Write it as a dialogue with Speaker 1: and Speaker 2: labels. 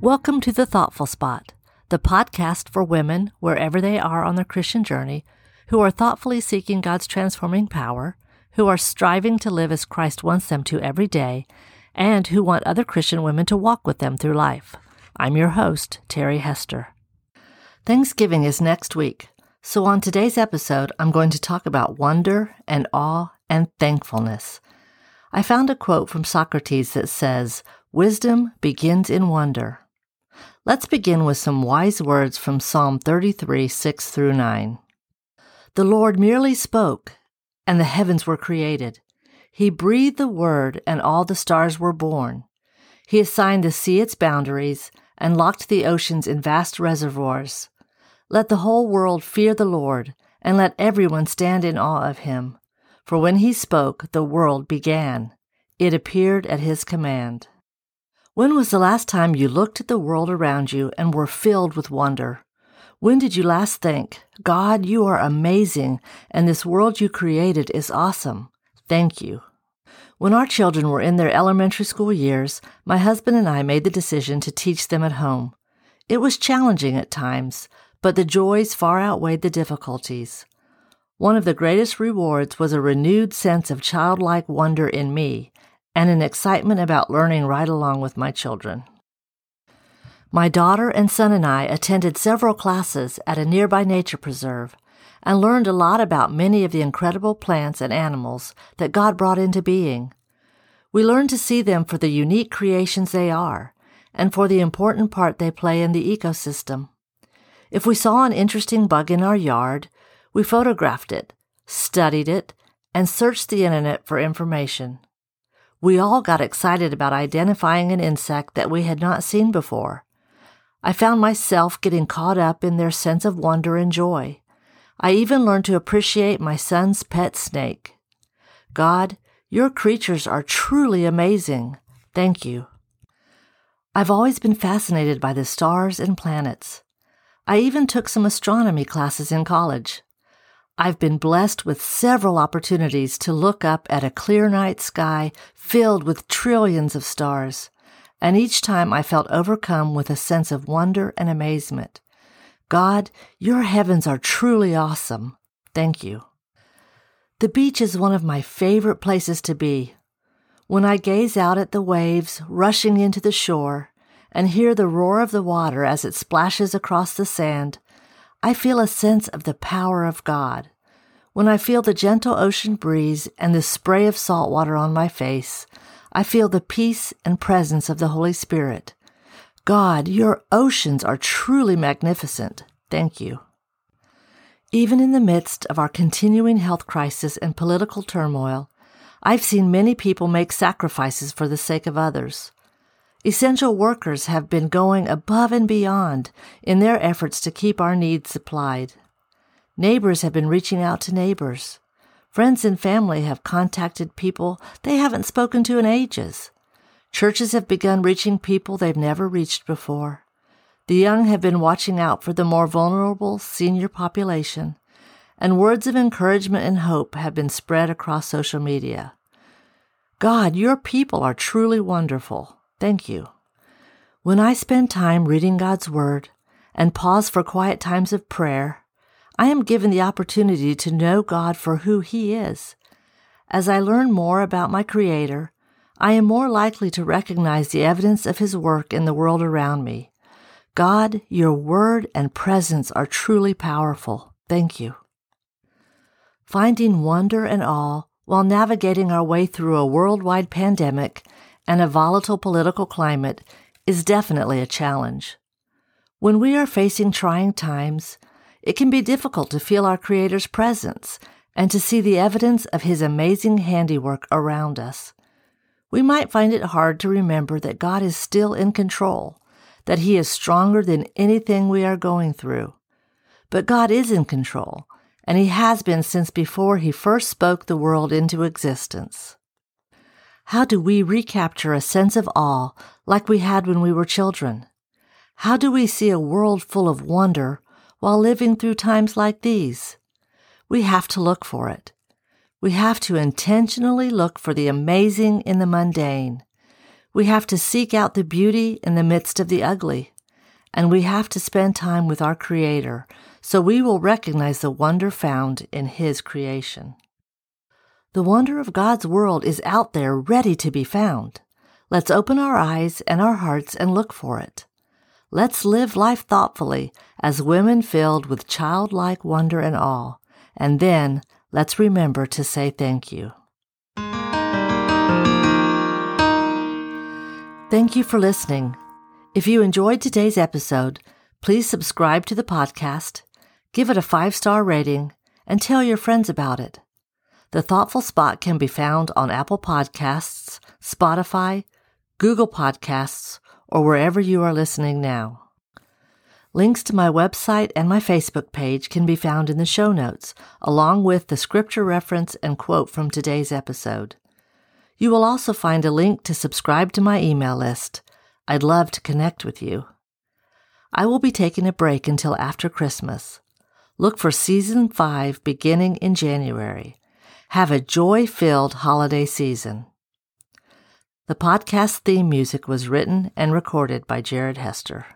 Speaker 1: Welcome to The Thoughtful Spot, the podcast for women, wherever they are on their Christian journey, who are thoughtfully seeking God's transforming power, who are striving to live as Christ wants them to every day, and who want other Christian women to walk with them through life. I'm your host, Terry Hester. Thanksgiving is next week, so on today's episode, I'm going to talk about wonder and awe and thankfulness. I found a quote from Socrates that says, Wisdom begins in wonder. Let's begin with some wise words from Psalm 33 6 through 9. The Lord merely spoke, and the heavens were created. He breathed the word, and all the stars were born. He assigned the sea its boundaries, and locked the oceans in vast reservoirs. Let the whole world fear the Lord, and let everyone stand in awe of him. For when he spoke, the world began. It appeared at his command. When was the last time you looked at the world around you and were filled with wonder? When did you last think, God, you are amazing, and this world you created is awesome? Thank you. When our children were in their elementary school years, my husband and I made the decision to teach them at home. It was challenging at times, but the joys far outweighed the difficulties. One of the greatest rewards was a renewed sense of childlike wonder in me and an excitement about learning right along with my children. My daughter and son and I attended several classes at a nearby nature preserve and learned a lot about many of the incredible plants and animals that God brought into being. We learned to see them for the unique creations they are and for the important part they play in the ecosystem. If we saw an interesting bug in our yard, we photographed it, studied it, and searched the internet for information. We all got excited about identifying an insect that we had not seen before. I found myself getting caught up in their sense of wonder and joy. I even learned to appreciate my son's pet snake. God, your creatures are truly amazing. Thank you. I've always been fascinated by the stars and planets. I even took some astronomy classes in college. I've been blessed with several opportunities to look up at a clear night sky filled with trillions of stars, and each time I felt overcome with a sense of wonder and amazement. God, your heavens are truly awesome. Thank you. The beach is one of my favorite places to be. When I gaze out at the waves rushing into the shore and hear the roar of the water as it splashes across the sand, I feel a sense of the power of God. When I feel the gentle ocean breeze and the spray of salt water on my face, I feel the peace and presence of the Holy Spirit. God, your oceans are truly magnificent. Thank you. Even in the midst of our continuing health crisis and political turmoil, I've seen many people make sacrifices for the sake of others. Essential workers have been going above and beyond in their efforts to keep our needs supplied. Neighbors have been reaching out to neighbors. Friends and family have contacted people they haven't spoken to in ages. Churches have begun reaching people they've never reached before. The young have been watching out for the more vulnerable senior population, and words of encouragement and hope have been spread across social media. God, your people are truly wonderful. Thank you. When I spend time reading God's Word and pause for quiet times of prayer, I am given the opportunity to know God for who He is. As I learn more about my Creator, I am more likely to recognize the evidence of His work in the world around me. God, your Word and presence are truly powerful. Thank you. Finding wonder and awe while navigating our way through a worldwide pandemic and a volatile political climate is definitely a challenge. When we are facing trying times, it can be difficult to feel our Creator's presence and to see the evidence of His amazing handiwork around us. We might find it hard to remember that God is still in control, that He is stronger than anything we are going through. But God is in control, and He has been since before He first spoke the world into existence. How do we recapture a sense of awe like we had when we were children? How do we see a world full of wonder while living through times like these? We have to look for it. We have to intentionally look for the amazing in the mundane. We have to seek out the beauty in the midst of the ugly, and we have to spend time with our Creator so we will recognize the wonder found in His creation. The wonder of God's world is out there ready to be found. Let's open our eyes and our hearts and look for it. Let's live life thoughtfully as women filled with childlike wonder and awe, and then let's remember to say thank you. Thank you for listening. If you enjoyed today's episode, please subscribe to the podcast, give it a five star rating, and tell your friends about it. The Thoughtful Spot can be found on Apple Podcasts, Spotify, Google Podcasts, or wherever you are listening now. Links to my website and my Facebook page can be found in the show notes, along with the scripture reference and quote from today's episode. You will also find a link to subscribe to my email list. I'd love to connect with you. I will be taking a break until after Christmas. Look for season 5 beginning in January. Have a joy filled holiday season. The podcast theme music was written and recorded by Jared Hester.